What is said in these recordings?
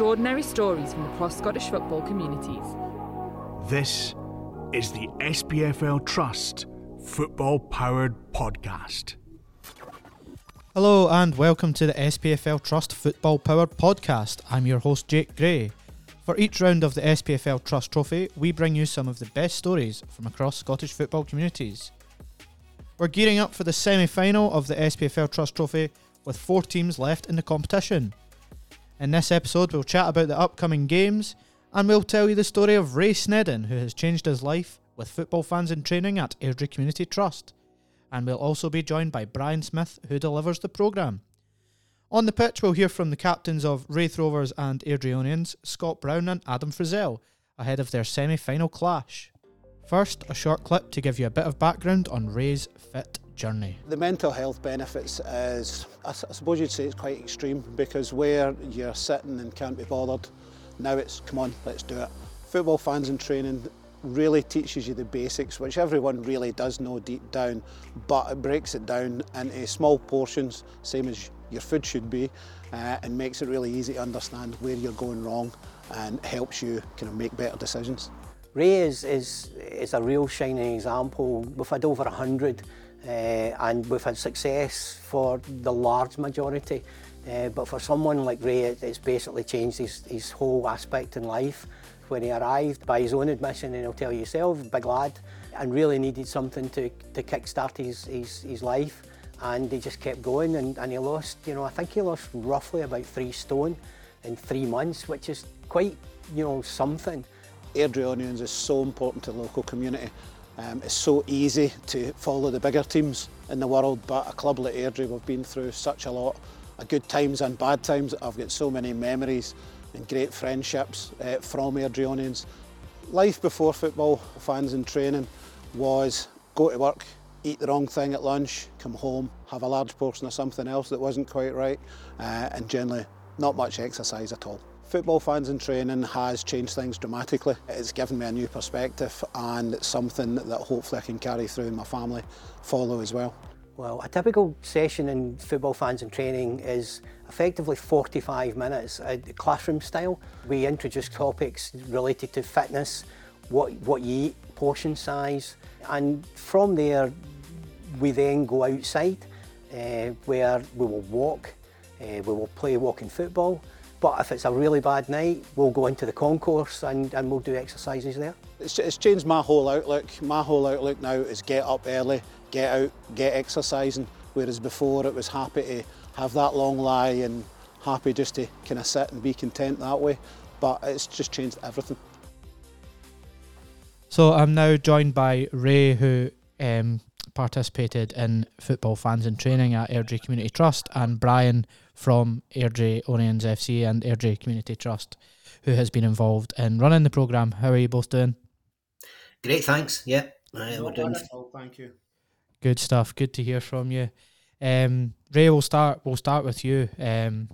extraordinary stories from across Scottish football communities. This is the SPFL Trust Football Powered Podcast. Hello and welcome to the SPFL Trust Football Powered Podcast. I'm your host Jake Gray. For each round of the SPFL Trust Trophy, we bring you some of the best stories from across Scottish football communities. We're gearing up for the semi final of the SPFL Trust Trophy with four teams left in the competition. In this episode, we'll chat about the upcoming games and we'll tell you the story of Ray Sneddon, who has changed his life with football fans in training at Airdrie Community Trust. And we'll also be joined by Brian Smith, who delivers the programme. On the pitch, we'll hear from the captains of Raith Rovers and Airdrieonians, Scott Brown and Adam Frizzell, ahead of their semi final clash. First, a short clip to give you a bit of background on Ray's fit journey. The mental health benefits is, I suppose you'd say it's quite extreme because where you're sitting and can't be bothered, now it's come on, let's do it. Football fans in training really teaches you the basics, which everyone really does know deep down, but it breaks it down into small portions, same as your food should be, uh, and makes it really easy to understand where you're going wrong and helps you kind of make better decisions. Ray is, is, is a real shining example. We've had over 100 uh, and we've had success for the large majority. Uh, but for someone like Ray, it, it's basically changed his, his whole aspect in life. When he arrived, by his own admission, and he'll tell you himself, big lad, and really needed something to, to kickstart his, his, his life. And he just kept going, and, and he lost, you know, I think he lost roughly about three stone in three months, which is quite, you know, something. Airdrieonians is so important to the local community. Um, it's so easy to follow the bigger teams in the world, but a club like Airdrie, we've been through such a lot of good times and bad times. I've got so many memories and great friendships uh, from Airdrieonians. Life before football, fans and training, was go to work, eat the wrong thing at lunch, come home, have a large portion of something else that wasn't quite right, uh, and generally not much exercise at all. Football fans in training has changed things dramatically. It's given me a new perspective and it's something that hopefully I can carry through in my family, follow as well. Well, a typical session in football fans in training is effectively 45 minutes, uh, classroom style. We introduce topics related to fitness, what, what you eat, portion size, and from there we then go outside uh, where we will walk, uh, we will play walking football, but if it's a really bad night, we'll go into the concourse and, and we'll do exercises there. It's, it's changed my whole outlook. My whole outlook now is get up early, get out, get exercising, whereas before it was happy to have that long lie and happy just to kind of sit and be content that way. But it's just changed everything. So I'm now joined by Ray, who um, participated in football fans in training at Airdrie Community Trust, and Brian from Airdrieonians FC and Airdrie Community Trust, who has been involved in running the programme. How are you both doing? Great, thanks. Yeah, uh, we're doing. Thank you. Good stuff. Good to hear from you. Um, Ray, we'll start. We'll start with you. Um,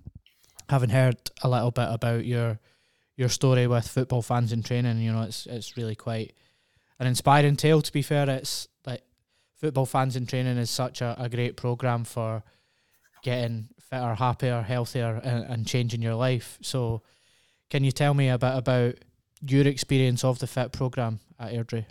having heard a little bit about your your story with football fans in training, you know, it's it's really quite an inspiring tale. To be fair, it's like football fans in training is such a, a great program for getting fitter, happier, healthier, and, and changing your life. So, can you tell me a bit about your experience of the Fit program at Airdrie?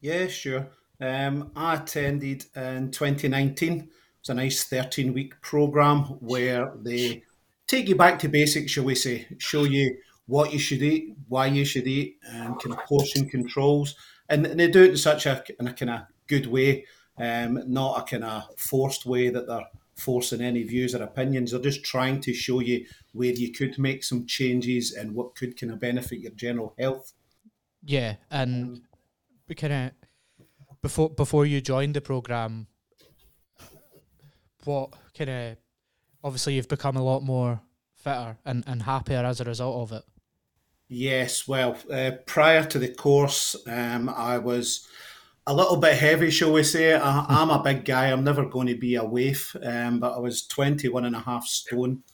Yeah, sure. Um, I attended in 2019. It's a nice 13 week program where they take you back to basics, shall we say, show you what you should eat, why you should eat, and kind of portion controls. And, and they do it in such a, in a kind of good way, um, not a kind of forced way that they're forcing any views or opinions. They're just trying to show you where you could make some changes and what could kind of benefit your general health. Yeah, and we kind of before before you joined the program, what kind of obviously you've become a lot more fitter and, and happier as a result of it. Yes, well, uh, prior to the course, um, I was a little bit heavy, shall we say. I, am a big guy. I'm never going to be a waif, um, but I was 21 and a half stone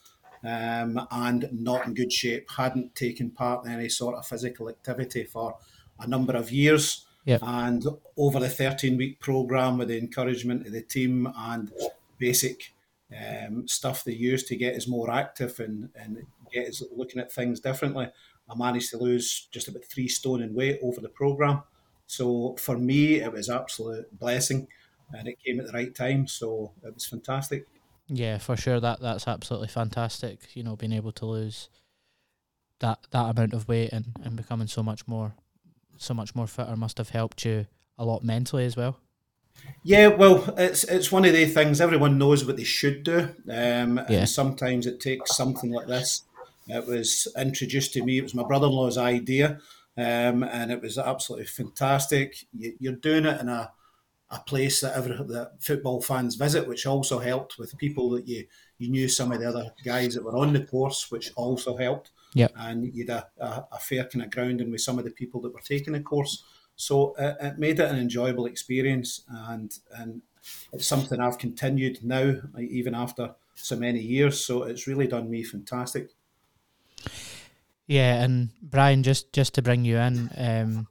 um, and not in good shape. Hadn't taken part in any sort of physical activity for a number of years. Yep. And over the 13 week program, with the encouragement of the team and basic um, stuff they use to get us more active and, and get is looking at things differently. I managed to lose just about three stone in weight over the program. So for me, it was absolute blessing, and it came at the right time. So it was fantastic. Yeah, for sure. That that's absolutely fantastic. You know, being able to lose that that amount of weight and, and becoming so much more so much more fitter must have helped you a lot mentally as well. Yeah, well, it's it's one of the things everyone knows what they should do, um, Yeah. and sometimes it takes something like this. It was introduced to me. It was my brother-in-law's idea, um, and it was absolutely fantastic. You, you're doing it in a a place that every that football fans visit, which also helped with people that you you knew some of the other guys that were on the course, which also helped. Yeah, and you'd a, a, a fair kind of grounding with some of the people that were taking the course. So it, it made it an enjoyable experience, and and it's something I've continued now, even after so many years. So it's really done me fantastic. Yeah, and Brian, just just to bring you in, um,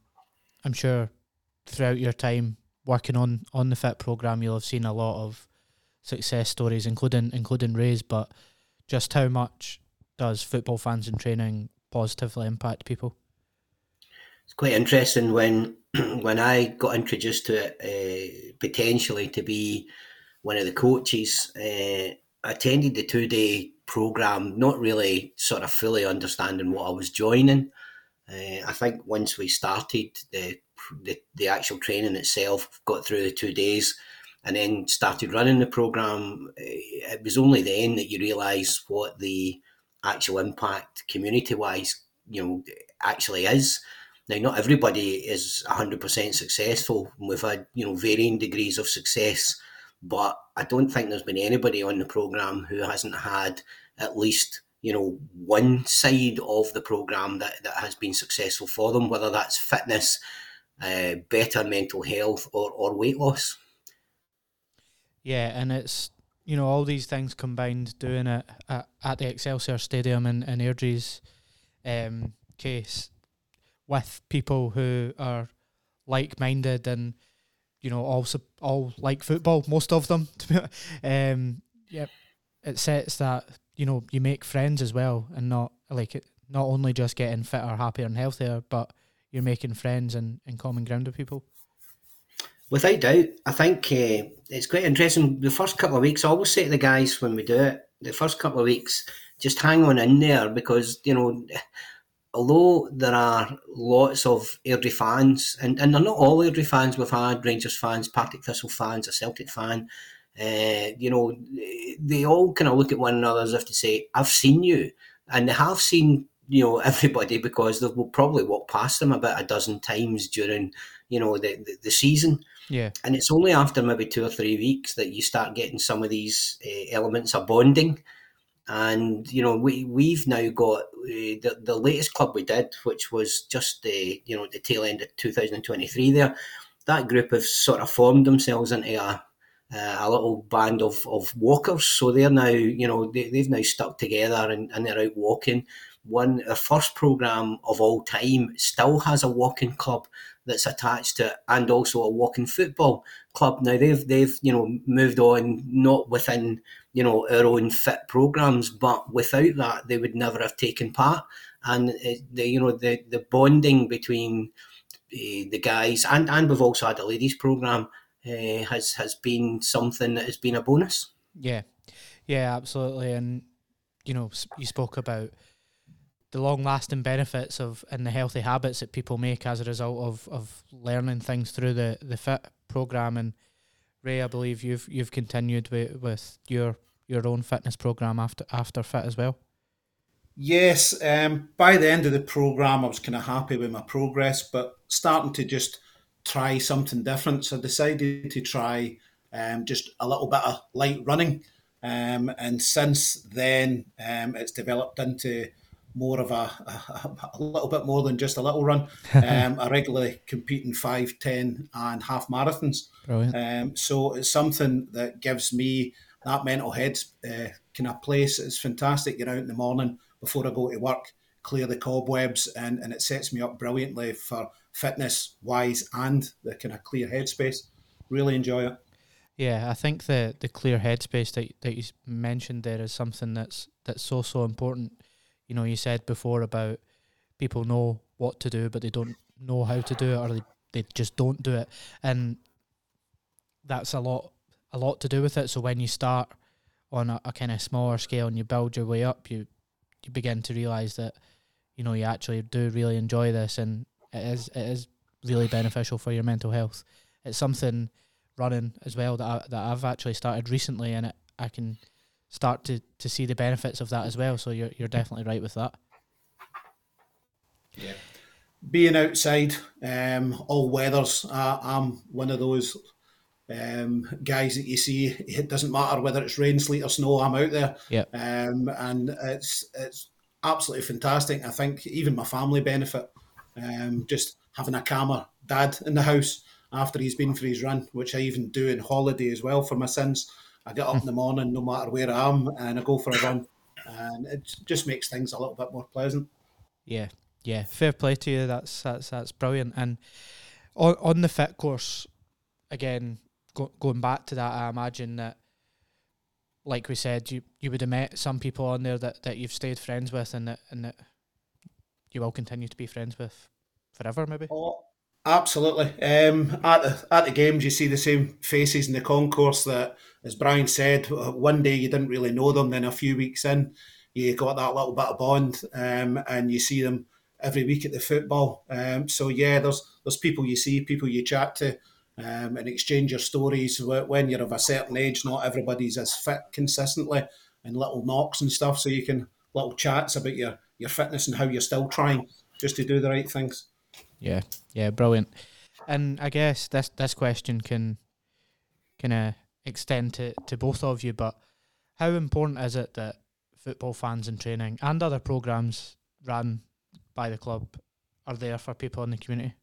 I'm sure throughout your time working on on the fit program, you'll have seen a lot of success stories, including including Ray's. But just how much does football fans in training positively impact people? It's quite interesting when when I got introduced to it, uh, potentially to be one of the coaches. Uh, I attended the two day program, not really sort of fully understanding what I was joining. Uh, I think once we started the, the the actual training itself, got through the two days, and then started running the program, eh, it was only then that you realise what the actual impact community wise, you know, actually is. Now, not everybody is 100% successful. We've had, you know, varying degrees of success, but I don't think there's been anybody on the program who hasn't had at least, you know, one side of the program that, that has been successful for them, whether that's fitness, uh, better mental health, or, or weight loss. Yeah, and it's you know all these things combined, doing it at, at the Excelsior Stadium in in Airdrie's um, case with people who are like minded and you know all all like football, most of them. Um, yeah, it sets that you know you make friends as well, and not like it, not only just getting fitter, happier, and healthier, but you're making friends and, and common ground with people. Without doubt, I think uh, it's quite interesting. The first couple of weeks, I always say to the guys when we do it, the first couple of weeks, just hang on in there because, you know, although there are lots of Airdrie fans, and, and they're not all Airdrie fans, we've had Rangers fans, Partick Thistle fans, a Celtic fan, uh, you know, they all kind of look at one another as if to say, I've seen you. And they have seen, you know, everybody because they will probably walk past them about a dozen times during, you know, the, the, the season. Yeah, And it's only after maybe two or three weeks that you start getting some of these uh, elements of bonding. And you know, we we've now got uh, the the latest club we did, which was just the you know the tail end of 2023. There, that group have sort of formed themselves into a uh, a little band of, of walkers. So they're now, you know, they, they've now stuck together and, and they're out walking. One, the first program of all time still has a walking club that's attached to it and also a walking football club. Now they've, they've, you know, moved on not within, you know, our own fit programs, but without that, they would never have taken part. And it, the, you know, the, the bonding between uh, the guys and, and we've also had a ladies program uh, has has been something that has been a bonus. Yeah, yeah, absolutely. And you know, you spoke about the long-lasting benefits of and the healthy habits that people make as a result of of learning things through the the fit program. And Ray, I believe you've you've continued with with your your own fitness program after after fit as well. Yes, um, by the end of the program, I was kind of happy with my progress, but starting to just try something different. So I decided to try um, just a little bit of light running. Um, and since then, um, it's developed into more of a, a, a little bit more than just a little run. Um, I regularly compete in 5, 10, and half marathons. Brilliant. Um, so it's something that gives me that mental head uh, kind of place. It's fantastic. Get out in the morning before I go to work, clear the cobwebs, and, and it sets me up brilliantly for fitness wise and the kind of clear headspace. Really enjoy it. Yeah, I think the the clear headspace that that you mentioned there is something that's that's so so important. You know, you said before about people know what to do, but they don't know how to do it, or they, they just don't do it, and that's a lot a lot to do with it. So when you start on a, a kind of smaller scale and you build your way up, you you begin to realize that you know you actually do really enjoy this, and it is it is really beneficial for your mental health. It's something running as well that I, that I've actually started recently, and it, I can start to, to see the benefits of that as well. So you're you're definitely right with that. Yeah, being outside, um, all weathers. Uh, I'm one of those um, guys that you see. It doesn't matter whether it's rain, sleet, or snow. I'm out there. Yeah. Um, and it's it's absolutely fantastic. I think even my family benefit. Um, just having a calmer dad in the house after he's been for his run, which I even do in holiday as well for my sins. I get up in the morning, no matter where I am, and I go for a run, and it just makes things a little bit more pleasant. Yeah, yeah, fair play to you. That's that's that's brilliant. And on on the fit course, again, go, going back to that, I imagine that, like we said, you you would have met some people on there that, that you've stayed friends with, and that and that you will continue to be friends with forever, maybe. Oh, absolutely. Um, at the at the games, you see the same faces in the concourse. That, as Brian said, uh, one day you didn't really know them, then a few weeks in, you got that little bit of bond, um, and you see them every week at the football. Um, so yeah, there's there's people you see, people you chat to, um, and exchange your stories. When you're of a certain age, not everybody's as fit consistently, and little knocks and stuff. So you can little chats about your your fitness and how you're still trying just to do the right things. Yeah, yeah, brilliant. And I guess this this question can kind of extend to, to both of you, but how important is it that football fans in training and other programs run by the club are there for people in the community?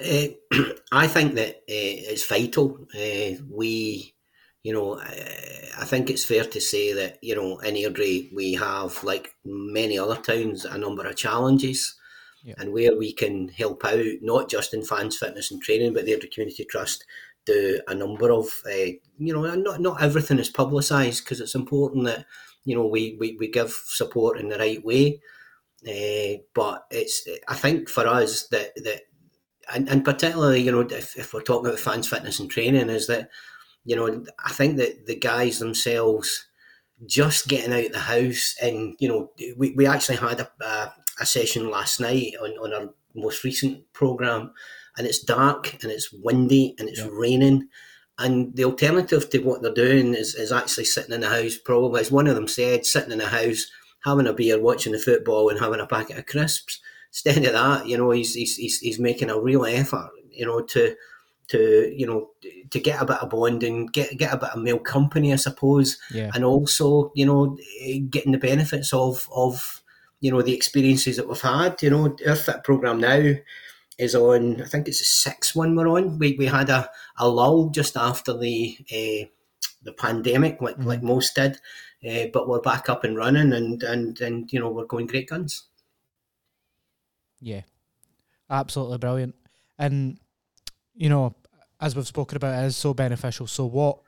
Uh, I think that uh, it's vital. Uh, we, you know, I think it's fair to say that you know in Airdrie we have, like many other towns, a number of challenges yeah. and where we can help out, not just in fans fitness and training, but the Airdrie Community Trust do a number of, uh, you know, not not everything is publicised because it's important that you know we, we, we give support in the right way. Uh, but it's I think for us that that and, and particularly you know if, if we're talking about fans fitness and training is that you know I think that the guys themselves just getting out of the house and you know we, we actually had a, a, a session last night on, on our most recent program, and it's dark and it's windy and it's yeah. raining. And the alternative to what they're doing is, is actually sitting in the house, probably, as one of them said, sitting in the house, having a beer, watching the football, and having a packet of crisps. Instead of that, you know, he's, he's, he's, he's making a real effort, you know, to to you know to get a bit of bonding, get get a bit of male company, I suppose, yeah. and also you know eh, getting the benefits of of you know the experiences that we've had. You know, our fit program now is on. I think it's the sixth one we're on. We, we had a, a lull just after the uh, the pandemic, like mm-hmm. like most did, uh, but we're back up and running, and and and you know we're going great guns. Yeah, absolutely brilliant, and you know, as we've spoken about, it is so beneficial. So, what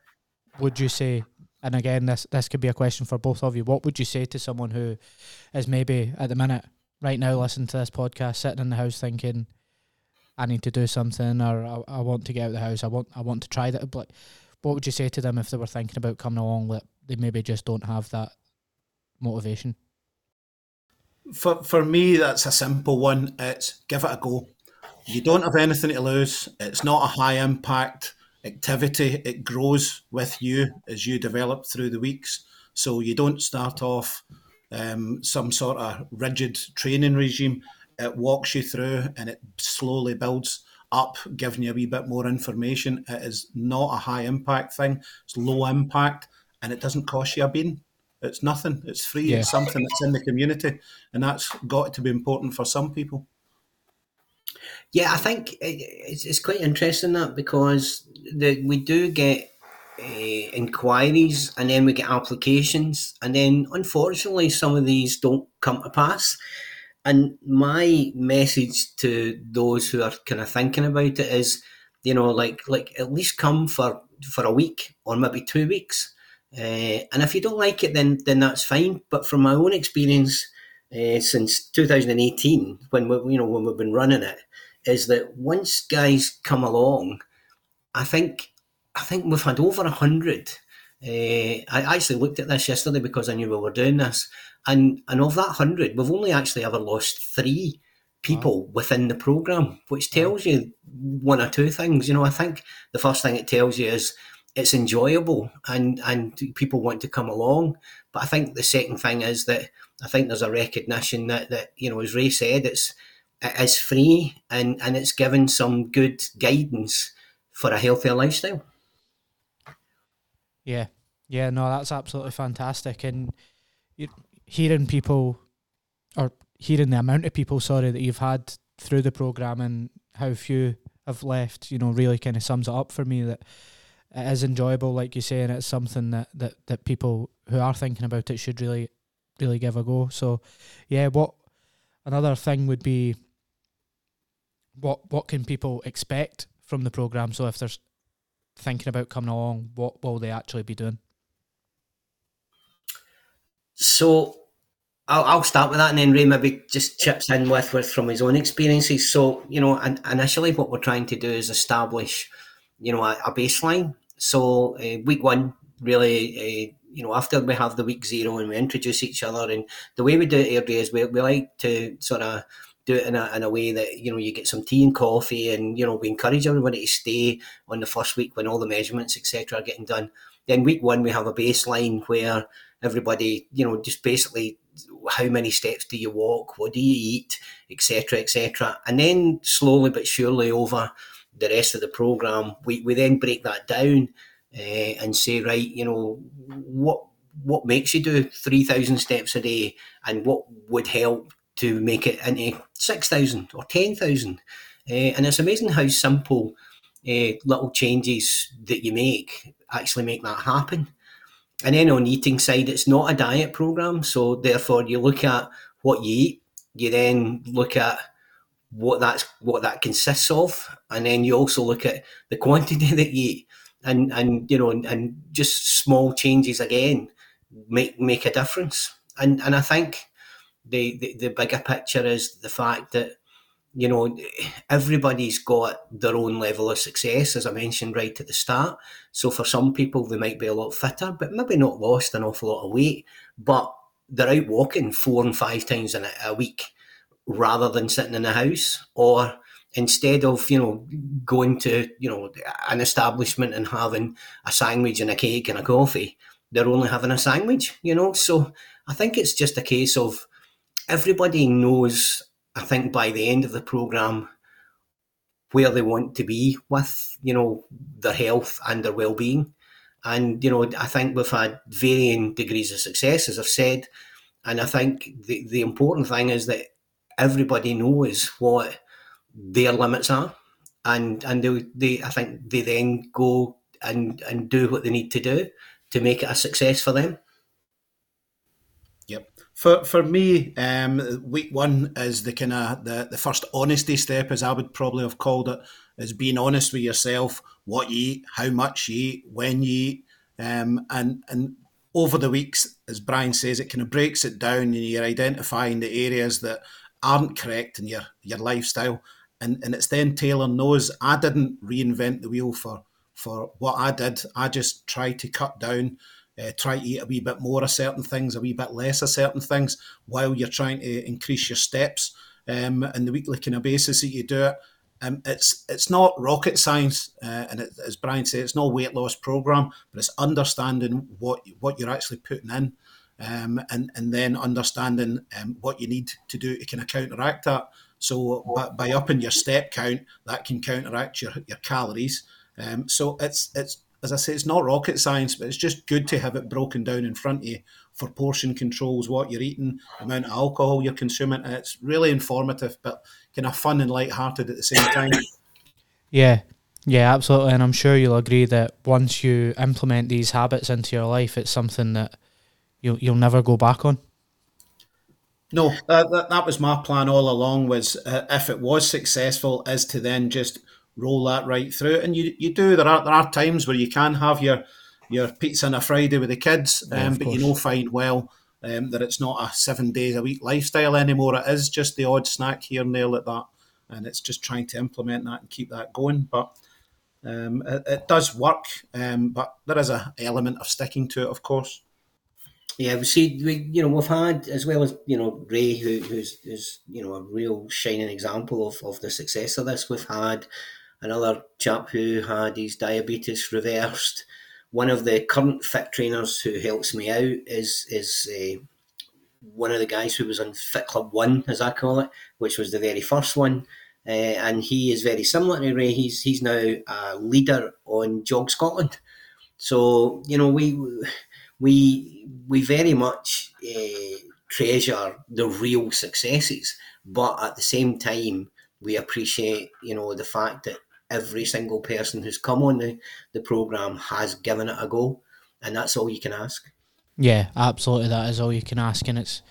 would you say and again, this this could be a question for both of you. What would you say to someone who is maybe at the minute, right now, listening to this podcast, sitting in the house thinking, "I need to do something," or I, I want to get out of the house. I want I want to try that. But what would you say to them if they were thinking about coming along that they maybe just don't have that motivation? For for me, that's a simple one. It's give it a go. You don't have anything to lose. It's not a high impact activity, it grows with you as you develop through the weeks. So you don't start off um, some sort of rigid training regime. It walks you through and it slowly builds up, giving you a wee bit more information. It is not a high impact thing, it's low impact and it doesn't cost you a bean. It's nothing, it's free, yeah. it's something that's in the community, and that's got to be important for some people. Yeah, I think it's, it's quite interesting that because the, we do get uh, inquiries and then we get applications, and then unfortunately, some of these don't come to pass. And my message to those who are kind of thinking about it is, you know, like like at least come for for a week or maybe two weeks. Uh, and if you don't like it, then then that's fine. But from my own experience uh, since 2018, when we, you know when we've been running it, is that once guys come along, I think I think we've had over a hundred. Uh, I actually looked at this yesterday because I knew we were doing this, and and of that hundred, we've only actually ever lost three people wow. within the program, which tells you one or two things. You know, I think the first thing it tells you is it's enjoyable and and people want to come along. But I think the second thing is that I think there's a recognition that that you know, as Ray said, it's it is free and and it's given some good guidance for a healthier lifestyle. Yeah, yeah, no, that's absolutely fantastic, and hearing people or hearing the amount of people, sorry, that you've had through the program and how few have left, you know, really kind of sums it up for me that it is enjoyable, like you say, and it's something that, that, that people who are thinking about it should really, really give a go. So, yeah, what another thing would be what what can people expect from the program? So, if they're thinking about coming along, what will they actually be doing? So, I'll, I'll start with that, and then Ray maybe just chips in with with from his own experiences. So, you know, and initially, what we're trying to do is establish, you know, a, a baseline so uh, week one, really, uh, you know, after we have the week zero and we introduce each other, and the way we do it, Airdrie, is we, we like to sort of do it in a, in a way that you know you get some tea and coffee and you know we encourage everybody to stay on the first week when all the measurements etc are getting done then week one we have a baseline where everybody you know just basically how many steps do you walk what do you eat etc etc and then slowly but surely over the rest of the program, we, we then break that down uh, and say, right, you know, what what makes you do three thousand steps a day, and what would help to make it into six thousand or ten thousand. Uh, and it's amazing how simple uh, little changes that you make actually make that happen. And then on the eating side, it's not a diet program, so therefore you look at what you eat. You then look at what that's what that consists of, and then you also look at the quantity that you eat, and and you know, and, and just small changes again make make a difference. And and I think the, the the bigger picture is the fact that you know everybody's got their own level of success, as I mentioned right at the start. So for some people, they might be a lot fitter, but maybe not lost an awful lot of weight, but they're out walking four and five times in a, a week rather than sitting in the house or instead of you know going to you know an establishment and having a sandwich and a cake and a coffee they're only having a sandwich you know so i think it's just a case of everybody knows i think by the end of the program where they want to be with you know their health and their well-being. And you know i think we've had varying degrees of success as i've said. And i think the, the important thing is that everybody knows what their limits are, and and they, they I think they then go and and do what they need to do to make it a success for them. For for me, um, week one is the kind of the, the first honesty step, as I would probably have called it, is being honest with yourself, what you eat, how much you eat, when you eat, um, and and over the weeks, as Brian says, it kind of breaks it down, and you're identifying the areas that aren't correct in your your lifestyle, and and it's then Taylor knows I didn't reinvent the wheel for for what I did. I just tried to cut down. Uh, try to eat a wee bit more of certain things, a wee bit less of certain things, while you're trying to increase your steps um, and the weekly kind of basis that you do it. Um, it's it's not rocket science, uh, and it, as Brian said, it's not weight loss program, but it's understanding what what you're actually putting in um, and and then understanding um, what you need to do to kind of counteract that. So by, by upping your step count, that can counteract your your calories. Um, so it's it's as I say, it's not rocket science, but it's just good to have it broken down in front of you for portion controls, what you're eating, amount of alcohol you're consuming, and it's really informative, but kind of fun and light-hearted at the same time. Yeah, yeah, absolutely, and I'm sure you'll agree that once you implement these habits into your life, it's something that you'll you'll never go back on. No, that, that, that was my plan all along. Was uh, if it was successful, is to then just roll that right through. And you you do there are there are times where you can have your your pizza on a Friday with the kids, Yeah, um, of but you know fine well um, that it's not a seven days a week lifestyle anymore. It is just the odd snack here and there like that, and it's just trying to implement that and keep that going. But um, it, it does work, um, but there is a element of sticking to it, of course. Yeah, we see, we, you know, we've had as well as you know Ray, who, who's who's you know a real shining example of, of the success of this. We've had another chap who had his diabetes reversed. One of the current fit trainers who helps me out is is uh, one of the guys who was on Fit Club One, as I call it, which was the very first one. Uh, and he is very similar to Ray. He's he's now a leader on Jog Scotland. So you know we we we very much uh, treasure the real successes, but at the same time we appreciate you know the fact that every single person who's come on the, the program has given it a go, and that's all you can ask. Yeah, absolutely. That is all you can ask, and it's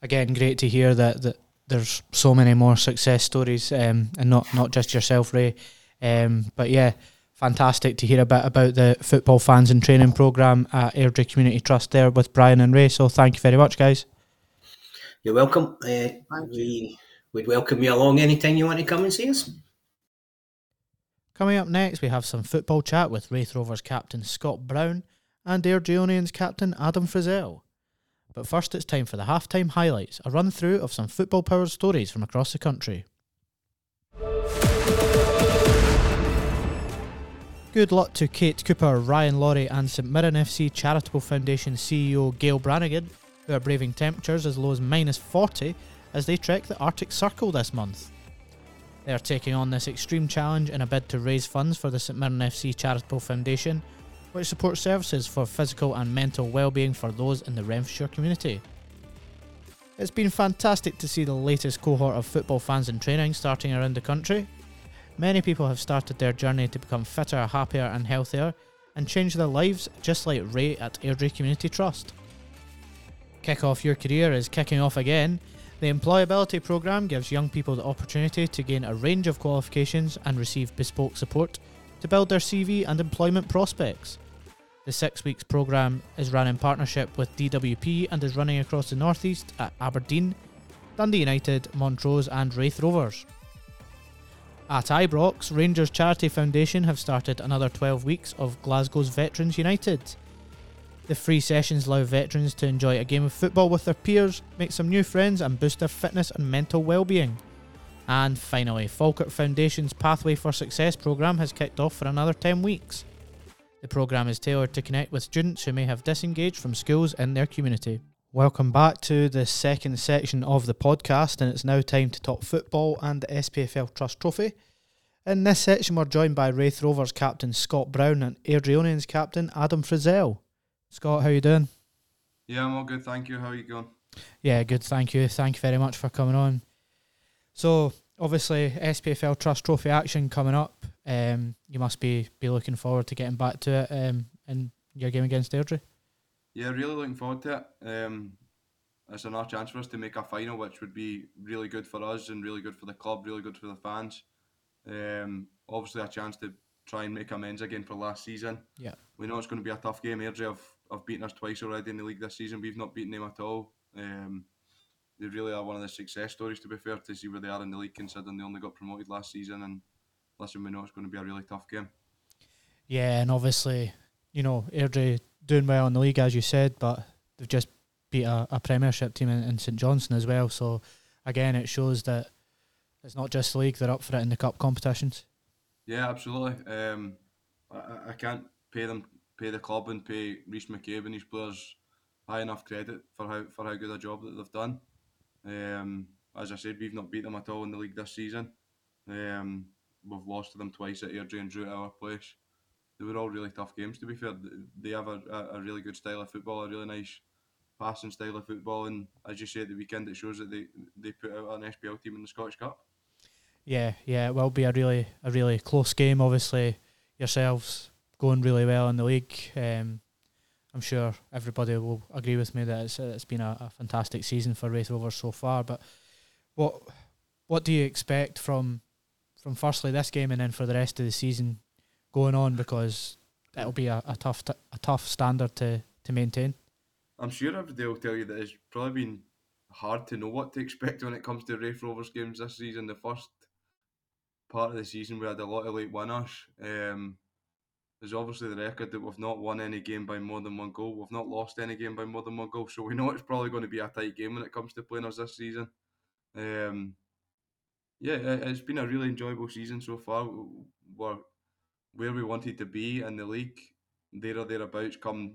again great to hear that that there's so many more success stories, um, and not not just yourself, Ray. Um, but yeah, fantastic to hear a bit about the football fans and training program at Airdrie Community Trust there with Brian and Ray. So thank you very much, guys. You're welcome. Uh, we would welcome you along anytime you want to come and see us. Coming up next, we have some football chat with Raith Rovers captain Scott Brown and Airdrieonians captain Adam Frizzell. But first, it's time for the halftime highlights, a run through of some football powered stories from across the country. Good luck to Kate Cooper, Ryan Laurie, and St Mirren FC Charitable Foundation CEO Gail Brannigan, who are braving temperatures as low as minus 40 as they trek the Arctic Circle this month. They are taking on this extreme challenge in a bid to raise funds for the St Mirren FC Charitable Foundation, which supports services for physical and mental well-being for those in the Renfrewshire community. It's been fantastic to see the latest cohort of football fans in training starting around the country. Many people have started their journey to become fitter, happier, and healthier, and change their lives just like Ray at Airdrie Community Trust. Kick Off Your Career is kicking off again. The employability programme gives young people the opportunity to gain a range of qualifications and receive bespoke support to build their CV and employment prospects. The six weeks programme is run in partnership with DWP and is running across the northeast at Aberdeen, Dundee United, Montrose, and Raith Rovers. At Ibrox, Rangers Charity Foundation have started another 12 weeks of Glasgow's Veterans United. The free sessions allow veterans to enjoy a game of football with their peers, make some new friends, and boost their fitness and mental well-being. And finally, Falkirk Foundation's Pathway for Success programme has kicked off for another 10 weeks. The programme is tailored to connect with students who may have disengaged from schools in their community. Welcome back to the second section of the podcast, and it's now time to talk football and the SPFL Trust Trophy. In this section, we're joined by Raith Rovers captain Scott Brown and Airdrieonians captain Adam Frizzell. Scott, how you doing? Yeah, I'm all good, thank you. How are you going? Yeah, good. Thank you. Thank you very much for coming on. So, obviously, SPFL Trust Trophy action coming up. Um, you must be be looking forward to getting back to it um, in your game against Airdrie. Yeah, really looking forward to it. Um, it's another chance for us to make a final, which would be really good for us and really good for the club, really good for the fans. Um, obviously, a chance to try and make amends again for last season. Yeah. We know it's going to be a tough game. Airdrie have, have beaten us twice already in the league this season. We've not beaten them at all. Um, they really are one of the success stories, to be fair, to see where they are in the league, considering they only got promoted last season. And listen, we know it's going to be a really tough game. Yeah, and obviously, you know, Airdrie doing well in the league, as you said, but they've just beat a, a Premiership team in, in St Johnstone as well. So, again, it shows that it's not just the league, they're up for it in the cup competitions. Yeah, absolutely. Um, I- I can't pay them, pay the club, and pay Rhys McCabe and his players high enough credit for how for how good a job that they've done. Um, as I said, we've not beat them at all in the league this season. Um, we've lost to them twice at Airdrie and drew at our place. They were all really tough games. To be fair, they have a, a, really good style of football, a really nice passing style of football, and as you say at the weekend, it shows that they they put out an SPL team in the Scottish Cup. Yeah, yeah, it will be a really a really close game. Obviously, yourselves going really well in the league. Um, I'm sure everybody will agree with me that it's it's been a, a fantastic season for Raith Rovers so far. But what what do you expect from from firstly this game and then for the rest of the season going on? Because it'll be a, a tough t- a tough standard to to maintain. I'm sure everybody will tell you that it's probably been hard to know what to expect when it comes to Raith Rovers games this season. The first part of the season we had a lot of late winners. Um, there's obviously the record that we've not won any game by more than one goal. We've not lost any game by more than one goal, so we know it's probably going to be a tight game when it comes to playing us this season. Um, yeah, it's been a really enjoyable season so far. We're where we wanted to be in the league, there or thereabouts, come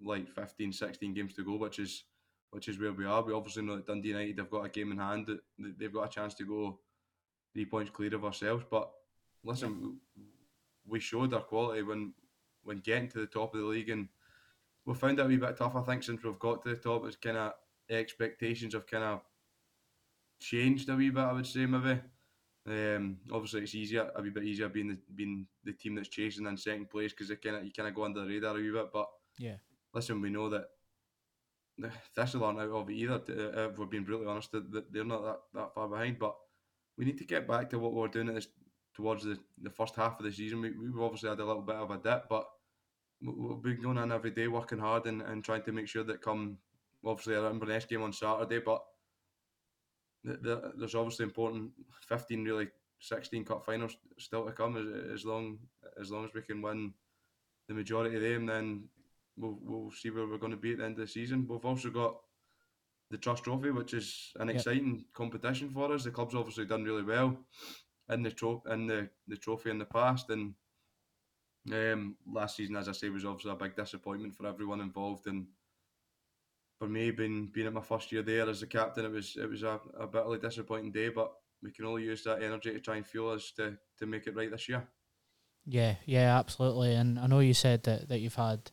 like 15, 16 games to go, which is which is where we are. We obviously know that Dundee United have got a game in hand. They've got a chance to go three points clear of ourselves. But listen. We showed our quality when when getting to the top of the league, and we found it a wee bit tough. I think since we've got to the top, it's kind of expectations have kind of changed a wee bit. I would say maybe. Um, obviously, it's easier a wee bit easier being the being the team that's chasing in second place because you kind of you kind of go under the radar a wee bit. But yeah, listen, we know that Thistle aren't out of it either. Uh, if we're being brutally honest, that they're not that, that far behind. But we need to get back to what we are doing at this, towards the, the first half of the season. We, we've obviously had a little bit of a dip, but we've been going on every day, working hard and, and trying to make sure that come obviously our Inverness game on Saturday, but the, the, there's obviously important 15 really 16 cup finals still to come as, as long as long as we can win the majority of them then we'll, we'll see where we're going to be at the end of the season we've also got the Trust Trophy which is an yep. exciting competition for us the club's obviously done really well in the tro- in the, the trophy in the past and um, last season as I say was obviously a big disappointment for everyone involved and for me, being being at my first year there as a captain, it was it was a, a bitterly disappointing day. But we can only use that energy to try and fuel us to to make it right this year. Yeah, yeah, absolutely. And I know you said that, that you've had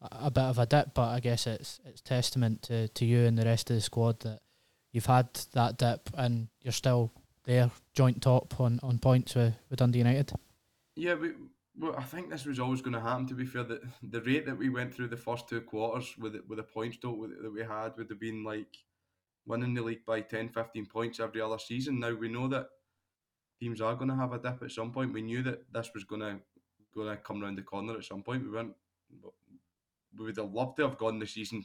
a, a bit of a dip, but I guess it's it's testament to, to you and the rest of the squad that you've had that dip and you're still there, joint top on, on points with, with Dundee United. Yeah, we well, I think this was always going to happen. To be fair, that the rate that we went through the first two quarters with it, with the points total that we had would have been like winning the league by 10, 15 points every other season. Now we know that teams are going to have a dip at some point. We knew that this was going to going to come around the corner at some point. We went. We would have loved to have gone the season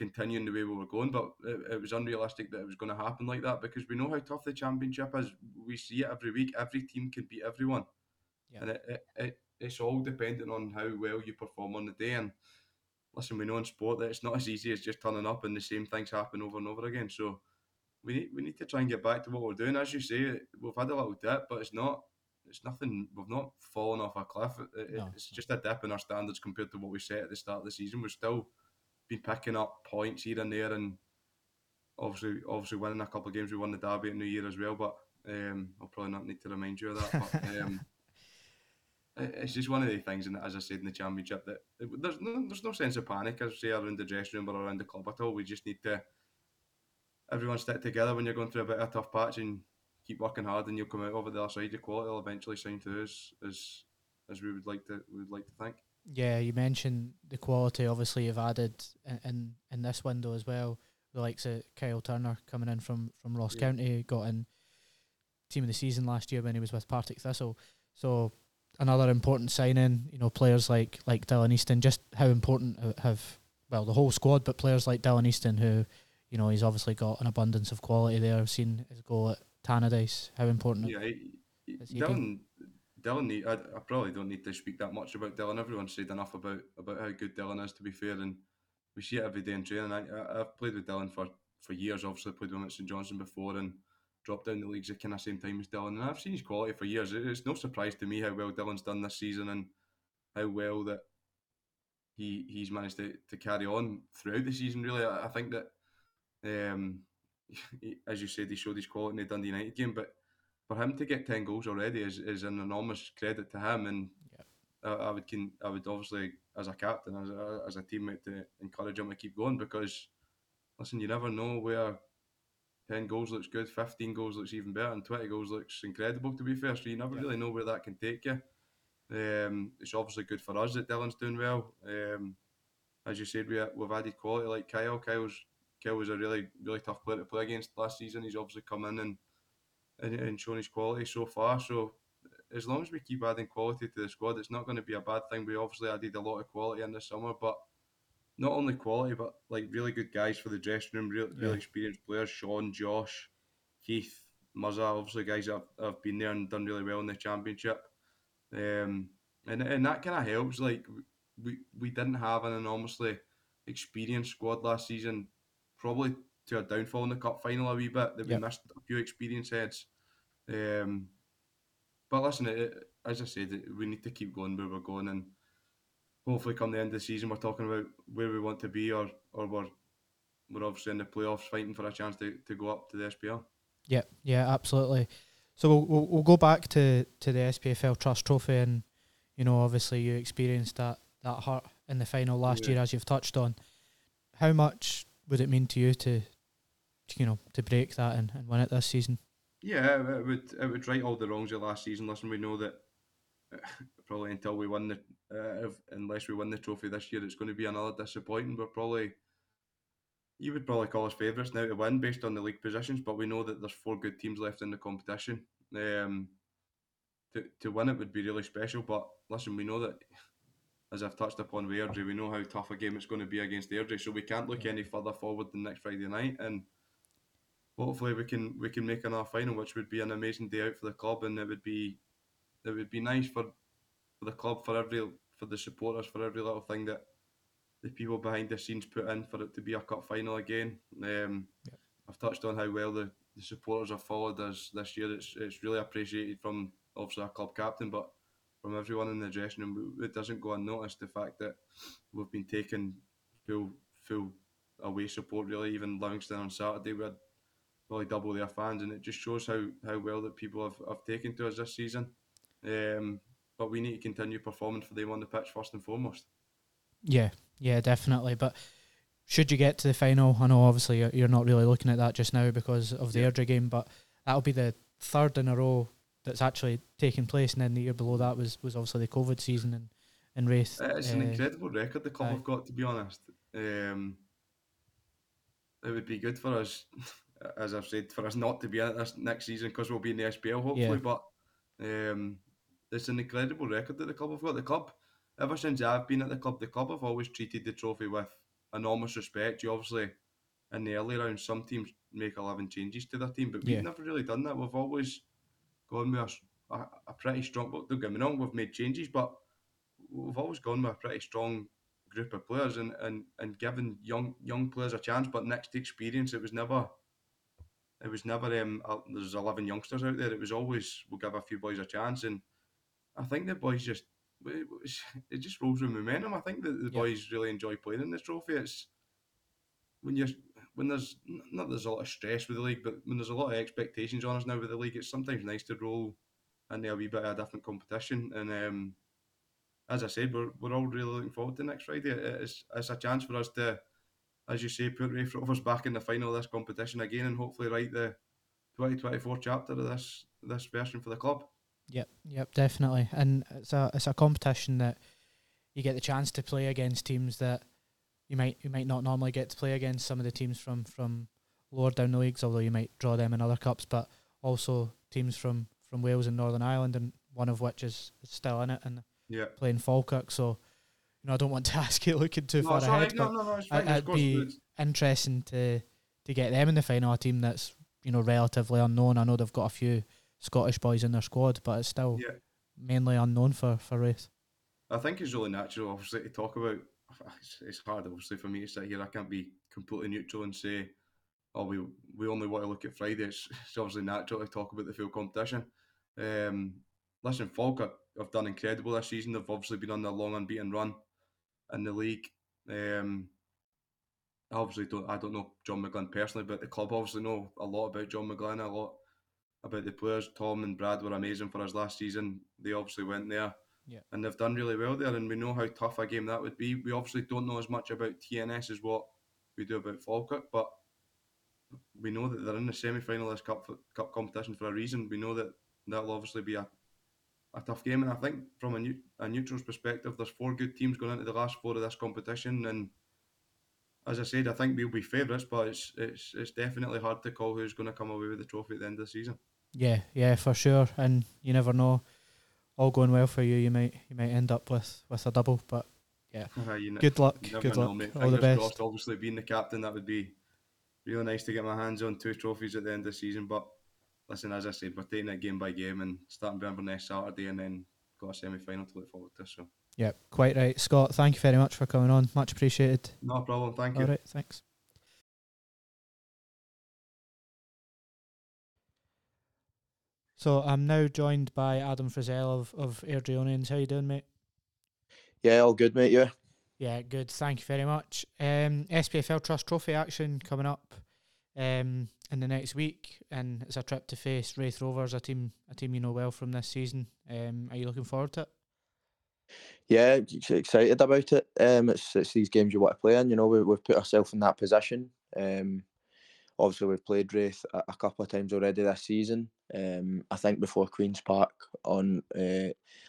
continuing the way we were going, but it, it was unrealistic that it was going to happen like that because we know how tough the championship is. We see it every week. Every team can beat everyone. Yeah. And it, it, it, it's all dependent on how well you perform on the day. And listen, we know in sport that it's not as easy as just turning up and the same things happen over and over again. So we need, we need to try and get back to what we're doing. As you say, we've had a little dip, but it's not it's nothing. We've not fallen off a cliff. It, no. It's just a dip in our standards compared to what we set at the start of the season. We're still been picking up points here and there, and obviously, obviously winning a couple of games. We won the derby at New Year as well, but um, I'll probably not need to remind you of that. But um, it's just one of the things, and as I said in the championship, that there's no there's no sense of panic, as I say, around the dressing room or around the club at all. We just need to everyone stick together when you're going through a bit of a tough patch and keep working hard, and you'll come out over the other side. Your quality will eventually shine through as as as we would like to we would like to think. Yeah, you mentioned the quality. Obviously, you've added in in, in this window as well. The likes of Kyle Turner coming in from from Ross yeah. County, got in team of the season last year when he was with Partick Thistle. So another important signing. You know, players like like Dylan Easton. Just how important have well the whole squad, but players like Dylan Easton, who you know he's obviously got an abundance of quality there. I've seen his goal at Tannadice. How important? Yeah, he, Dylan. Dylan, need, I, I probably don't need to speak that much about Dylan. Everyone's said enough about about how good Dylan is. To be fair, and we see it every day in training. I, have played with Dylan for for years. Obviously, played with him at St Johnstone before, and dropped down the leagues at kind of same time as Dylan. And I've seen his quality for years. It's no surprise to me how well Dylan's done this season and how well that he he's managed to, to carry on throughout the season. Really, I, I think that um, as you said, he showed his quality in the Dundee United game, but for him to get ten goals already is, is an enormous credit to him. And I, I, would can I would obviously as a captain, as a, as a teammate, to encourage him to keep going because listen, you never know where 10 goals looks good, 15 goals looks even better, and 20 goals looks incredible, to be fair. So you never yeah. really know where that can take you. Um, it's obviously good for us that Dylan's doing well. Um, as you said, we, we've added quality like Kyle. Kyle's, Kyle was a really, really tough player to play against last season. He's obviously come in and, and, and shown his quality so far. So as long as we keep adding quality to the squad, it's not going to be a bad thing. We obviously added a lot of quality in the summer, but not only quality, but like really good guys for the dressing room, really, really experienced players. Sean, Josh, Keith, Muzza, obviously guys that have, have been there and done really well in the championship. Um, and and that kind of helps. Like we we didn't have an enormously experienced squad last season, probably to a downfall in the cup final a wee bit. They've Yep. missed a few experienced heads. Um, but listen, it, it- as I said, we need to keep going where we're going, and hopefully, come the end of the season, we're talking about where we want to be, or or we're we're obviously in the playoffs, fighting for a chance to, to go up to the SPL. Yeah, yeah, absolutely. So we'll, we'll we'll go back to to the SPFL Trust Trophy, and you know, obviously you experienced that that hurt in the final last Yeah. year, as you've touched on. How much would it mean to you to, to, you know, to break that and, and win it this season? Yeah, it would it would right all the wrongs of last season. Listen, we know that probably until we win the uh, if, unless we win the trophy this year, it's going to be another disappointing. We're probably you would probably call us favourites now to win based on the league positions, but we know that there's four good teams left in the competition. Um, to to win it would be really special. But listen, we know that as I've touched upon with Airdrie, we know how tough a game it's going to be against Airdrie, so we can't look any further forward than next Friday night and hopefully we can we can make another final, which would be an amazing day out for the club, and it would be it would be nice for for the club, for every for the supporters, for every little thing that the people behind the scenes put in for it to be a cup final again. Um, I've touched on how well the, the supporters have followed us this year. It's it's really appreciated from obviously our club captain, but from everyone in the dressing room. It doesn't go unnoticed the fact that we've been taking full full away support. Really, even Livingston on Saturday we had probably double their fans, and it just shows how, how well that people have, have taken to us this season. Um, but we need to continue performing for them on the pitch first and foremost. Yeah, yeah, definitely. But should you get to the final, I know obviously you're, you're not really looking at that just now because of the Yeah. Airdrie game, but that'll be the third in a row that's actually taken place, and then the year below that was, was obviously the COVID season and in Raith. It's an Uh, incredible record the club aye. have got, to be honest. Um, it would be good for us, as I've said, for us not to be in it this next season because we'll be in the SPL hopefully. Yeah. But um, it's an incredible record that the club have got. The club, ever since I've been at the club, the club have always treated the trophy with enormous respect. You obviously, in the early rounds, some teams make 11 changes to their team, but we've Yeah. never really done that. We've always gone with a pretty strong, well, don't get me wrong, we've made changes, but we've always gone with a pretty strong group of players and, and, and given young young players a chance, but next to experience, it was never it was never um uh, there's eleven youngsters out there. It was always we'll give a few boys a chance, and I think the boys just it, just rolls with momentum. I think that the Yeah. boys really enjoy playing in this trophy. It's when you're when there's not there's a lot of stress with the league, but when there's a lot of expectations on us now with the league, it's sometimes nice to roll into a wee bit of a different competition. And um, as I said, we're, we're all really looking forward to next Friday. It- It's, it's a chance for us to, as you say, put Raith back in the final of this competition again and hopefully write the 2024 chapter of this this version for the club. Yep, yep, definitely. And it's a it's a competition that you get the chance to play against teams that you might you might not normally get to play against. Some of the teams from from lower down the leagues, although you might draw them in other cups, but also teams from from Wales and Northern Ireland, and one of which is, is still in it and Yeah. playing Falkirk. So, you know, I don't want to ask you looking too No, far it's ahead. No, but no, no, it's I- fine. Of I'd be interesting to to get them in the final. A team that's you know relatively unknown. I know they've got a few Scottish boys in their squad, but it's still yeah. mainly unknown for for Raith. I think it's really natural, obviously, to talk about. It's, it's hard, obviously, for me to sit here. I can't be completely neutral and say, "Oh, we we only want to look at Friday." It's, it's obviously natural to talk about the full competition. Um, listen, Falkirk have done incredible this season. They've obviously been on a long unbeaten run in the league. Um, I obviously don't. I don't know John McGlynn personally, but the club obviously know a lot about John McGlynn, a lot about the players. Tom and Brad were amazing for us last season. They obviously went there Yeah. and they've done really well there. And we know how tough a game that would be. We obviously don't know as much about TNS as what we do about Falkirk, but we know that they're in the semi final of this cup, cup competition for a reason. We know that that'll obviously be a, a tough game. And I think from a, new, a neutral's perspective, there's four good teams going into the last four of this competition. And as I said, I think we'll be favourites, but it's, it's, it's definitely hard to call who's going to come away with the trophy at the end of the season. Yeah, yeah, for sure. And you never know all going well for you, you might you might end up with with a double. But yeah, Uh, good luck, good luck, mate. all the best. crossed, obviously, being the captain, that would be really nice to get my hands on two trophies at the end of the season. But listen, as I said, we're taking it game by game and starting Burnley next Saturday, and then got a semi final to look forward to. So Yeah, quite right, Scott. Thank you very much for coming on. Much appreciated. no problem. Thank you. All right, thanks. So I'm now joined by Adam Frizzell of of Airdrieonians. How you doing, mate? Yeah, all good, mate. Yeah. Yeah, good. Thank you very much. Um, SPFL Trust Trophy action coming up um, in the next week, and it's a trip to face Raith Rovers, a team a team you know well from this season. Um, are you looking forward to it? Yeah, excited about it. Um, it's it's these games you want to play in. You know, we, we've put ourselves in that position. Um, obviously we've played Raith a, a couple of times already this season. Um, I think before Queens Park on uh,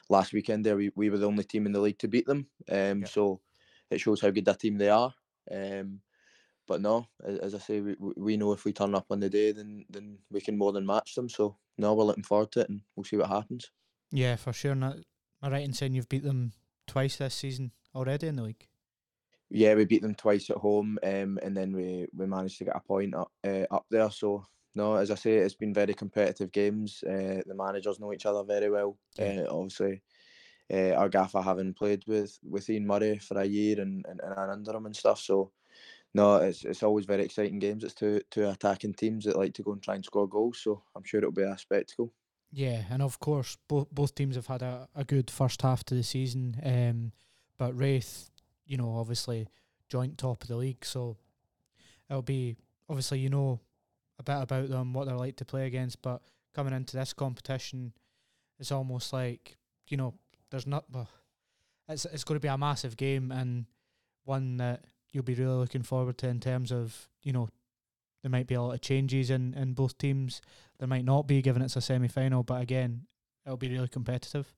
last weekend there, we, we were the only team in the league to beat them. Um, Yeah. so it shows how good that team they are. Um, but no, as, I say, we, we- we know if we turn up on the day, then then we can more than match them. So no, we're looking forward to it, and we'll see what happens. Yeah, for sure. Not, am I right in saying you've beat them twice this season already in the league? Yeah, we beat them twice at home, um, and then we, we managed to get a point up uh, up there. So no, as I say, it's been very competitive games. Uh, the managers know each other very well. Yeah. Uh, obviously, uh, our gaffer having played with, with Ian Murray for a year and, and, and under him and stuff. So no, it's it's always very exciting games. It's two two attacking teams that like to go and try and score goals. So I'm sure it'll be a spectacle. Yeah, and of course, both both teams have had a, a good first half to the season. Um, but Raith, you know, obviously joint top of the league, so it'll be obviously you know a bit about them, what they're like to play against. But coming into this competition, it's almost like you know there's not. It's it's going to be a massive game and one that you'll be really looking forward to in terms of you know there might be a lot of changes in in both teams there might not be given it's a semi final, but again, it'll be really competitive.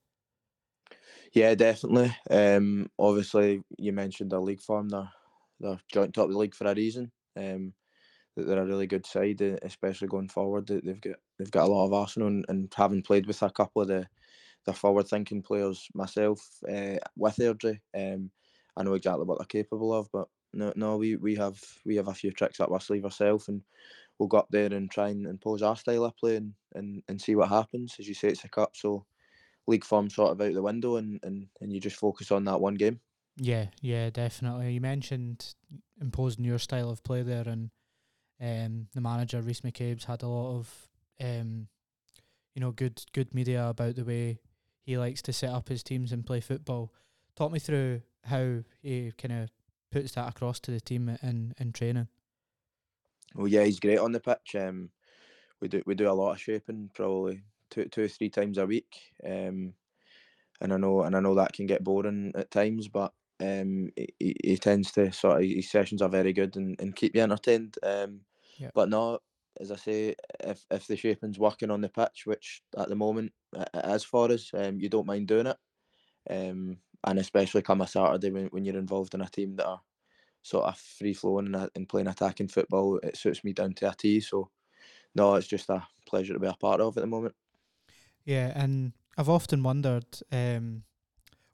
Yeah, definitely. Um, obviously, you mentioned the league form. They're, they're joint top of the league for a reason. Um, that they're a really good side, uh, especially going forward. They- They've got they've got a lot of Arsenal, and, and having played with a couple of the the forward thinking players myself uh, with Airdrie, um, I know exactly what they're capable of. But no, no, we, we have we have a few tricks up our sleeve ourselves, and we'll go up there and try and impose our style of play and, and, and see what happens. As you say, it's a cup, so league form sort of out the window, and, and, and you just focus on that one game. Yeah, yeah, definitely. You mentioned imposing your style of play there, and um, the manager Rhys McCabe's had a lot of um, you know, good good media about the way he likes to set up his teams and play football. Talk me through how he kind of puts that across to the team in in training. Well, yeah, he's great on the pitch. Um, we do we do a lot of shaping, probably two two or three times a week. Um, and I know and I know that can get boring at times, but um, he, he- tends to sort of his sessions are very good and, and keep you entertained. Um, Yeah. but no, as I say, if if the shaping's working on the pitch, which at the moment as far as um, you don't mind doing it. Um, and especially come a Saturday when, when you're involved in a team that are sort of free flowing and, and playing attacking football, it suits me down to a T. So, no, it's just a pleasure to be a part of at the moment. Yeah, and I've often wondered um,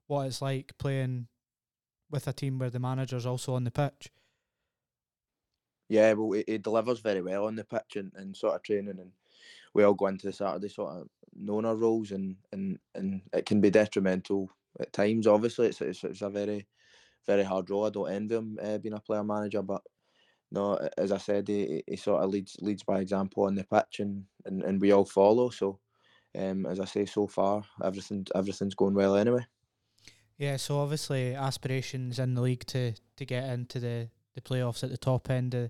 what it's like playing with a team where the manager's also on the pitch. Yeah, well, he, he delivers very well on the pitch and, and sort of training, and we all go into the Saturday sort of knowing our roles, and, and, and it can be detrimental at times. Obviously, it's, it's, it's a very, very hard role. I don't envy him uh, being a player manager, but no, as I said, he, he- sort of leads leads by example on the pitch, and, and, and we all follow. So, um, as I say, so far everything everything's going well anyway. Yeah, so obviously aspirations in the league to, to get into the, the playoffs at the top end of,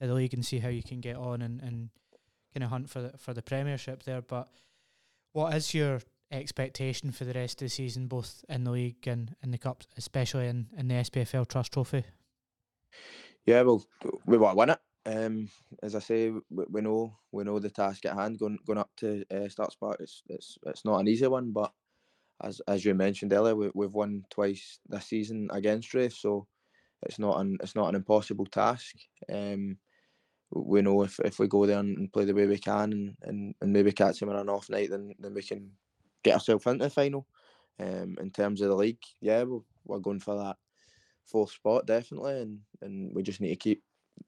of the league and see how you can get on and, and kind of hunt for the, for the Premiership there. But what is your expectation for the rest of the season, both in the league and in the cups, especially in, in the SPFL Trust Trophy? Yeah, well, we want to win it. Um, as I say, we, we know we know the task at hand. Going going up to uh, Starks Park, it's it's it's not an easy one, but as as you mentioned earlier, we, we've won twice this season against Raith, so it's not an it's not an impossible task. Um, we know if, if we go there and, play the way we can, and, and, and maybe catch him on an off night, then then we can get ourselves into the final. Um, in terms of the league, yeah, we're, we're going for that fourth spot definitely, and, and we just need to keep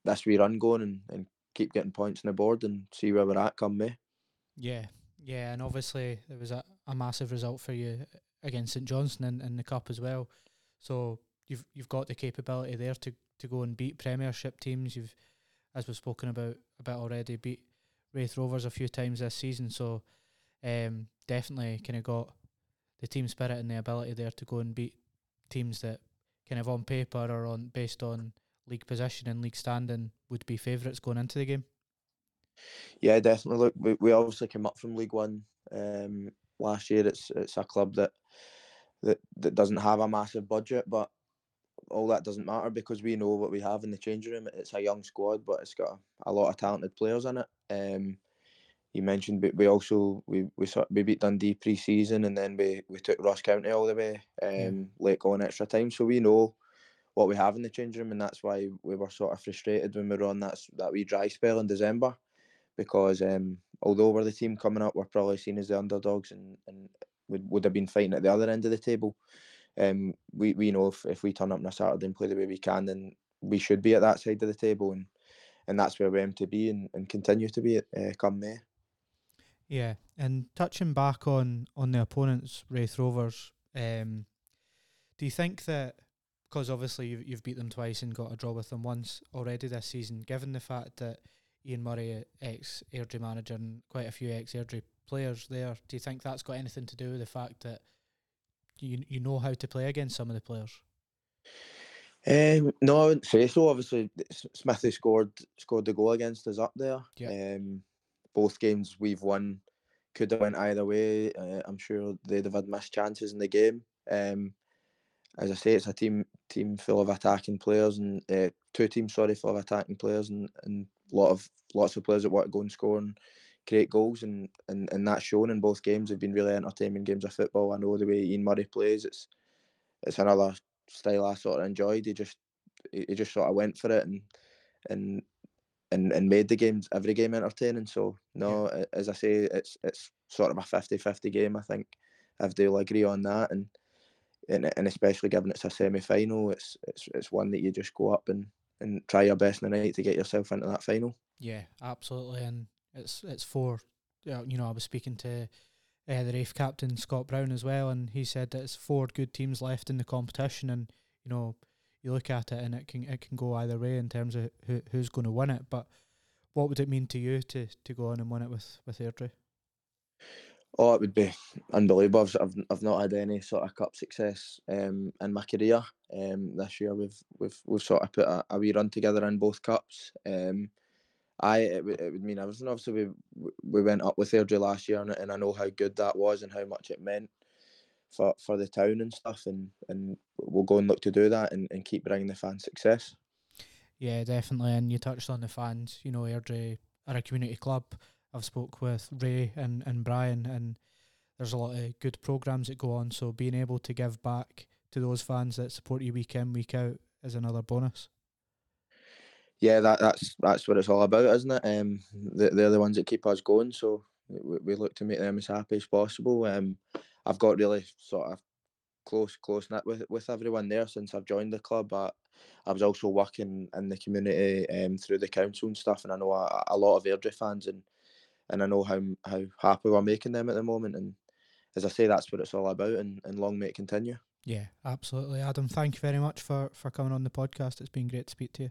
this wee run going and, and keep getting points on the board and see where we're at come May. Yeah, yeah, and obviously it was a, a massive result for you against St Johnstone in, in the cup as well. So you've you've got the capability there to, to go and beat Premiership teams. You've, as we've spoken about about already, beat Raith Rovers a few times this season. So um, definitely kind of got the team spirit and the ability there to go and beat teams that kind of on paper or on based on league position and league standing would be favourites going into the game. Yeah, definitely. Look, we, we obviously came up from League One um, last year. It's it's a club that that that doesn't have a massive budget, but all that doesn't matter because we know what we have in the changing room. It's a young squad, but it's got a, a lot of talented players in it. Um, you mentioned, but we also we we sort, we beat Dundee pre-season, and then we we took Ross County all the way um, yeah. late going extra time. So we know what we have in the changing room, and that's why we were sort of frustrated when we were on that that wee dry spell in December, because um, although we're the team coming up, we're probably seen as the underdogs, and and would would have been fighting at the other end of the table. Um, we we know if, if we turn up on a Saturday and play the way we can, then we should be at that side of the table, and and that's where we aim to be and, and continue to be at uh, come May. Yeah, and touching back on on the opponents, Raith Rovers, um, do you think that because obviously you've, you've beat them twice and got a draw with them once already this season, given the fact that Ian Murray, ex Airdrie manager, and quite a few ex Airdrie players there, do you think that's got anything to do with the fact that you you know how to play against some of the players? Um, no, I wouldn't say so. Obviously, Smithy scored scored the goal against us up there. Yeah. Um, both games we've won could have went either way. Uh, I'm sure they'd have had missed chances in the game. Um, as I say, it's a team team full of attacking players and uh, two teams, sorry, full of attacking players and and lot of lots of players that want to go and score and create goals and and and that's shown in both games. They've been really entertaining games of football. I know the way Ian Murray plays. It's it's another style I sort of enjoyed. He just he just sort of went for it and and and, and made the games every game entertaining. So no, yeah. as I say, it's it's sort of a 50-50 game. I think if they'll agree on that, and and, and especially given it's a semi final, it's it's it's one that you just go up and and try your best in the night to get yourself into that final. Yeah, absolutely, and it's it's for you know I was speaking to uh, the Raith captain Scott Brown as well, and he said that it's four good teams left in the competition, and you know you look at it and it can it can go either way in terms of who, who's going to win it. But what would it mean to you to to go on and win it with with Airdrie? Oh, it would be unbelievable. I've, I've, not had any sort of cup success um, in my career. Um, this year we've we've we've sort of put a, a wee run together in both cups. Um, I it, it would mean I everything. Obviously, we we went up with Airdrie last year, and, and I know how good that was and how much it meant for for the town and stuff. And and we'll go and look to do that and, and keep bringing the fans success. Yeah, definitely. And you touched on the fans. You know, Airdrie are a community club. I've spoke with Ray and, and Brian, and there's a lot of good programs that go on. So being able to give back to those fans that support you week in week out is another bonus yeah, that, that's that's what it's all about, isn't it? Um, they're the ones that keep us going, so we, we look to make them as happy as possible. Um, I've got really sort of close close knit with with everyone there since I've joined the club. But I was also working in the community um, through the council and stuff, and I know a, a lot of Airdrie fans, and and I know how how happy we're making them at the moment. And as I say, that's what it's all about, and, and long may it continue. Yeah, absolutely, Adam. Thank you very much for for coming on the podcast. It's been great to speak to you.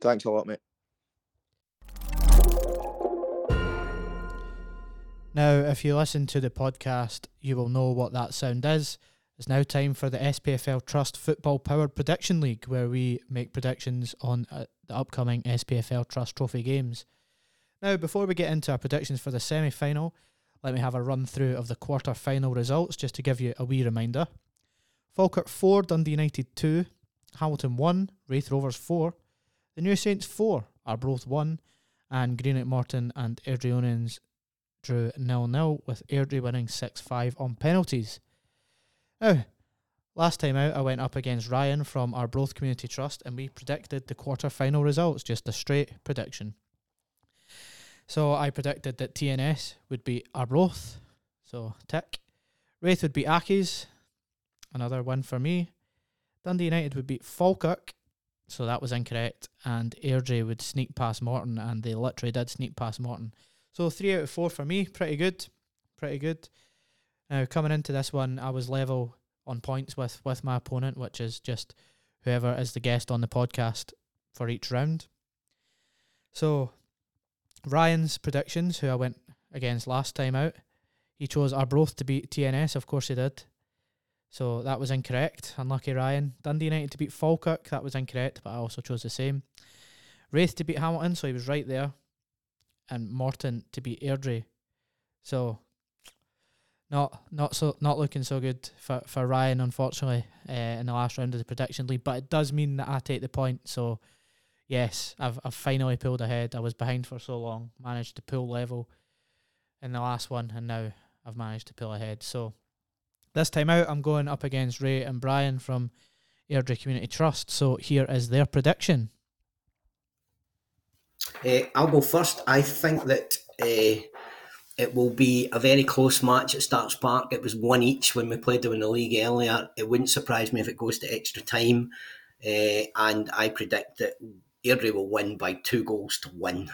Thanks a lot, mate. Now, if you listen to the podcast, you will know what that sound is. It's now time for the SPFL Trust Football Powered Prediction League, where we make predictions on uh, the upcoming SPFL Trust Trophy games. Now, before we get into our predictions for the semi final, let me have a run through of the quarter final results just to give you a wee reminder. Falkirk 4, Dundee United 2, Hamilton 1, Raith Rovers 4, the New Saints 4, Arbroath 1, and Greenock Morton and Airdrieonians drew 0 0 with Airdrie winning 6 5 on penalties. Now, last time out, I went up against Ryan from Arbroath Community Trust and we predicted the quarter final results, just a straight prediction. So I predicted that TNS would beat Arbroath, so tick. Raith would beat Accies, another win for me. Dundee United would beat Falkirk, so that was incorrect. And Airdrie would sneak past Morton, and they literally did sneak past Morton. So three out of four for me, pretty good, pretty good. Now coming into this one, I was level on points with with my opponent, which is just whoever is the guest on the podcast for each round. So Ryan's predictions, who I went against last time out, he chose Arbroath to beat TNS. Of course he did. So that was incorrect. Unlucky Ryan. Dundee United to beat Falkirk. That was incorrect, but I also chose the same. Raith to beat Hamilton, so he was right there. And Morton to beat Airdrie. So not not so not looking so good for, for Ryan, unfortunately, uh, in the last round of the prediction league. But it does mean that I take the point. So yes, I've I've finally pulled ahead. I was behind for so long, managed to pull level in the last one, and now I've managed to pull ahead. So this time out, I'm going up against Ray and Brian from Airdrie Community Trust. So here is their prediction. Uh, I'll go first. I think that uh, it will be a very close match at Starks Park. It was one each when we played them in the league earlier. It wouldn't surprise me if it goes to extra time. Uh, and I predict that Airdrie will win by two goals to one.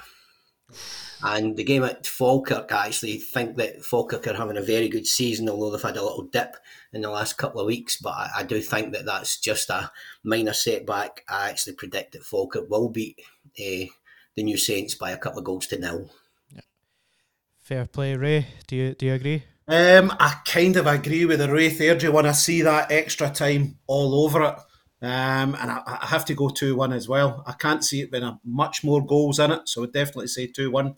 And the game at Falkirk, I actually think that Falkirk are having a very good season, although they've had a little dip in the last couple of weeks. But I, I do think that that's just a minor setback. I actually predict that Falkirk will beat uh, the New Saints by a couple of goals to nil. Yeah. Fair play, Ray. Do you do you agree? Um, I kind of agree with the Raith Airdrie when I see that extra time all over it. Um, and I, I, have to go 2 1 as well. I can't see it being a much more goals in it, so I would definitely say 2 1.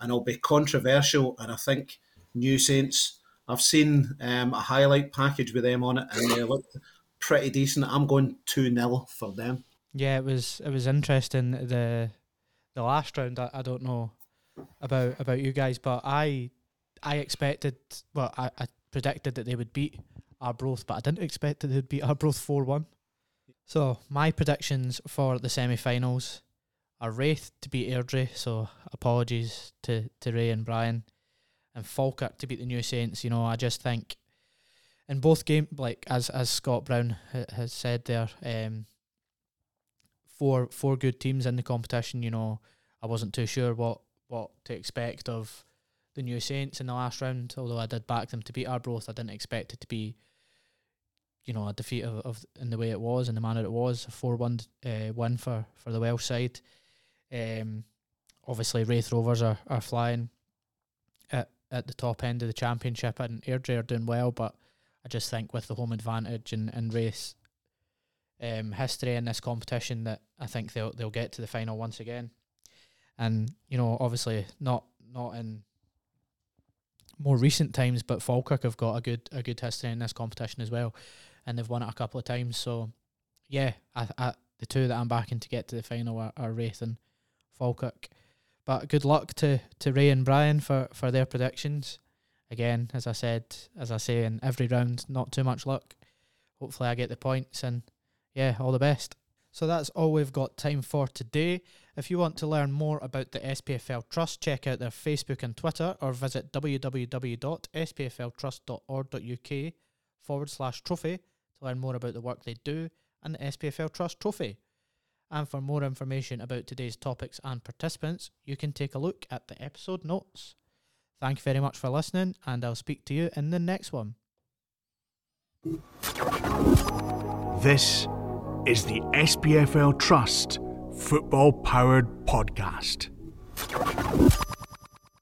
And I'll be controversial. And I think New Saints, I've seen um, a highlight package with them on it, and they look pretty decent. I'm going 2 0 for them. Yeah, it was it was interesting. The the last round, I, I don't know about about you guys, but I I expected well, I, I predicted that they would beat Arbroath, but I didn't expect that they'd beat Arbroath four one. So my predictions for the semi-finals are Raith to beat Airdrie. So apologies to to Ray and Brian, and Falkirk to beat the New Saints. You know, I just think in both game, like as as Scott Brown ha- has said there, um, four four good teams in the competition. You know, I wasn't too sure what what to expect of the New Saints in the last round. Although I did back them to beat Arbroath, I didn't expect it to be, you know, a defeat of, of in the way it was, in the manner it was, a four one uh, win for for the Welsh side. Um, obviously Raith Rovers are, are flying at at the top end of the championship, and Airdrie are doing well, but I just think with the home advantage and and Raith's um, history in this competition, that I think they'll they'll get to the final once again and you know obviously not not in more recent times, but Falkirk have got a good a good history in this competition as well, and they've won it a couple of times. So yeah, I, I, the two that I'm backing to get to the final are, are Raith and Falkirk. But good luck to, to Ray and Brian for, for their predictions. Again, as I said, as I say in every round, not too much luck. Hopefully, I get the points, and yeah, all the best. So that's all we've got time for today. If you want to learn more about the SPFL Trust, check out their Facebook and Twitter or visit www.spfltrust.org.uk forward slash trophy to learn more about the work they do and the SPFL Trust Trophy. And for more information about today's topics and participants, you can take a look at the episode notes. Thank you very much for listening, and I'll speak to you in the next one. This is the SPFL Trust Football Powered Podcast.